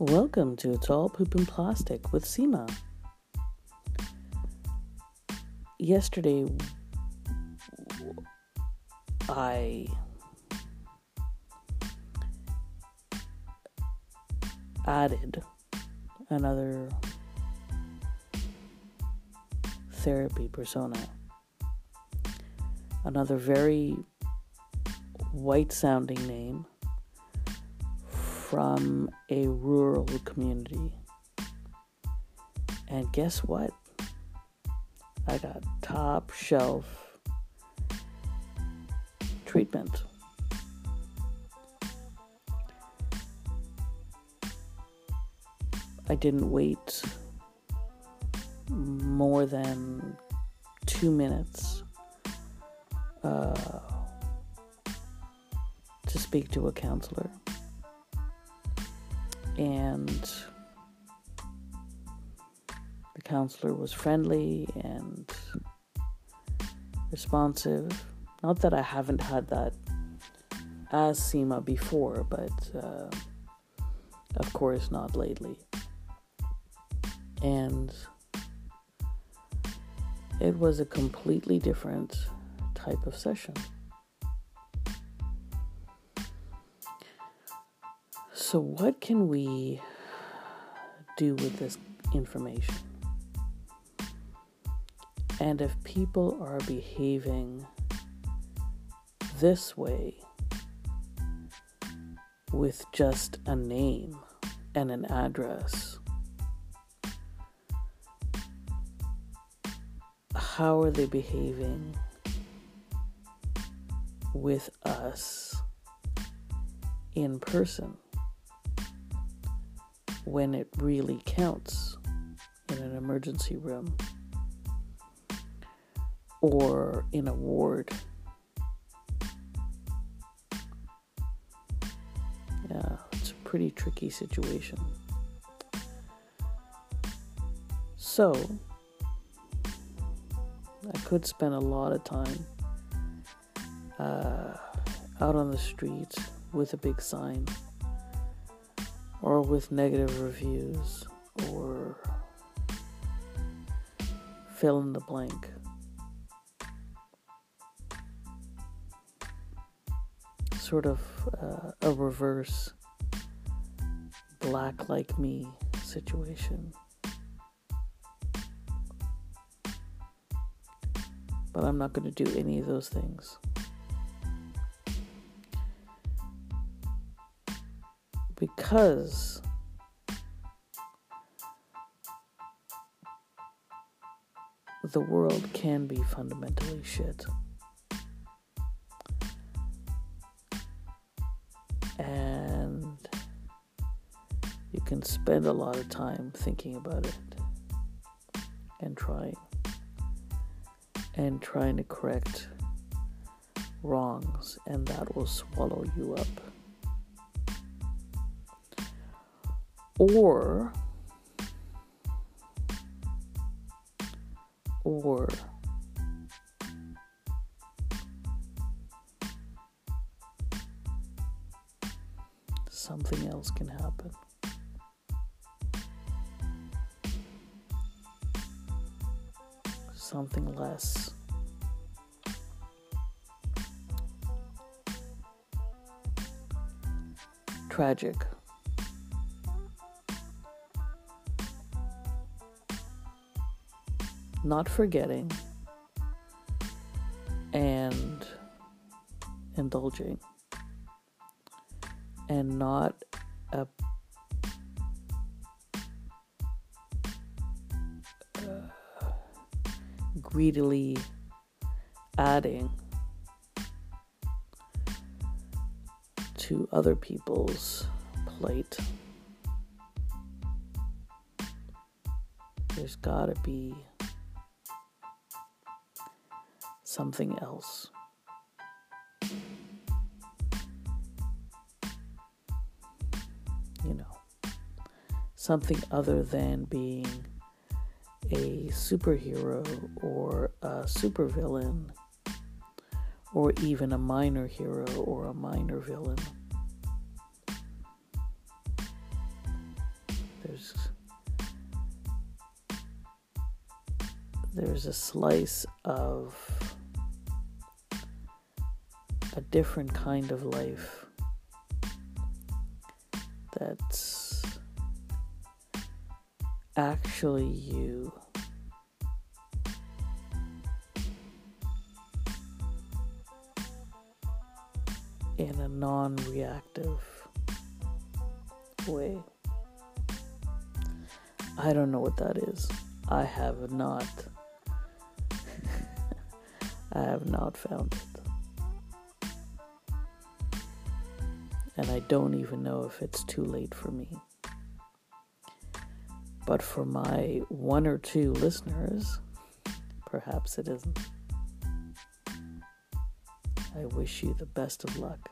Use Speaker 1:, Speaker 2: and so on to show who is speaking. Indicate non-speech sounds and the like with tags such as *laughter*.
Speaker 1: Welcome to It's All Poop and Plastic with Seema. Yesterday, I added another therapy persona, another very white sounding name from a rural community. And guess what? I got top shelf treatment. I didn't wait more than two minutes uh, to speak to a counselor and the counselor was friendly and responsive. Not that I haven't had that as Seema before, but uh, of course not lately. And it was a completely different type of session. So, what can we do with this information? And if people are behaving this way with just a name and an address, how are they behaving with us in person? When it really counts in an emergency room or in a ward. Yeah, it's a pretty tricky situation. So, I could spend a lot of time uh, out on the streets with a big sign or with negative reviews or fill in the blank. Sort of uh, a reverse black like me situation. But I'm not going to do any of those things. Because the world can be fundamentally shit. And you can spend a lot of time thinking about it and trying and trying to correct wrongs, and that will swallow you up. Or or something else can happen. Something less. Tragic. Not forgetting and indulging and not a uh, greedily adding to other people's plate. There's gotta be something else. You know, something other than being a superhero or a supervillain or even a minor hero or a minor villain. There's there's a slice of a different kind of life that's actually you. In a non reactive way. I don't know what that is. I have not. *laughs* I have not found it. And I don't even know if it's too late for me. But for my one or two listeners, perhaps it isn't. I wish you the best of luck.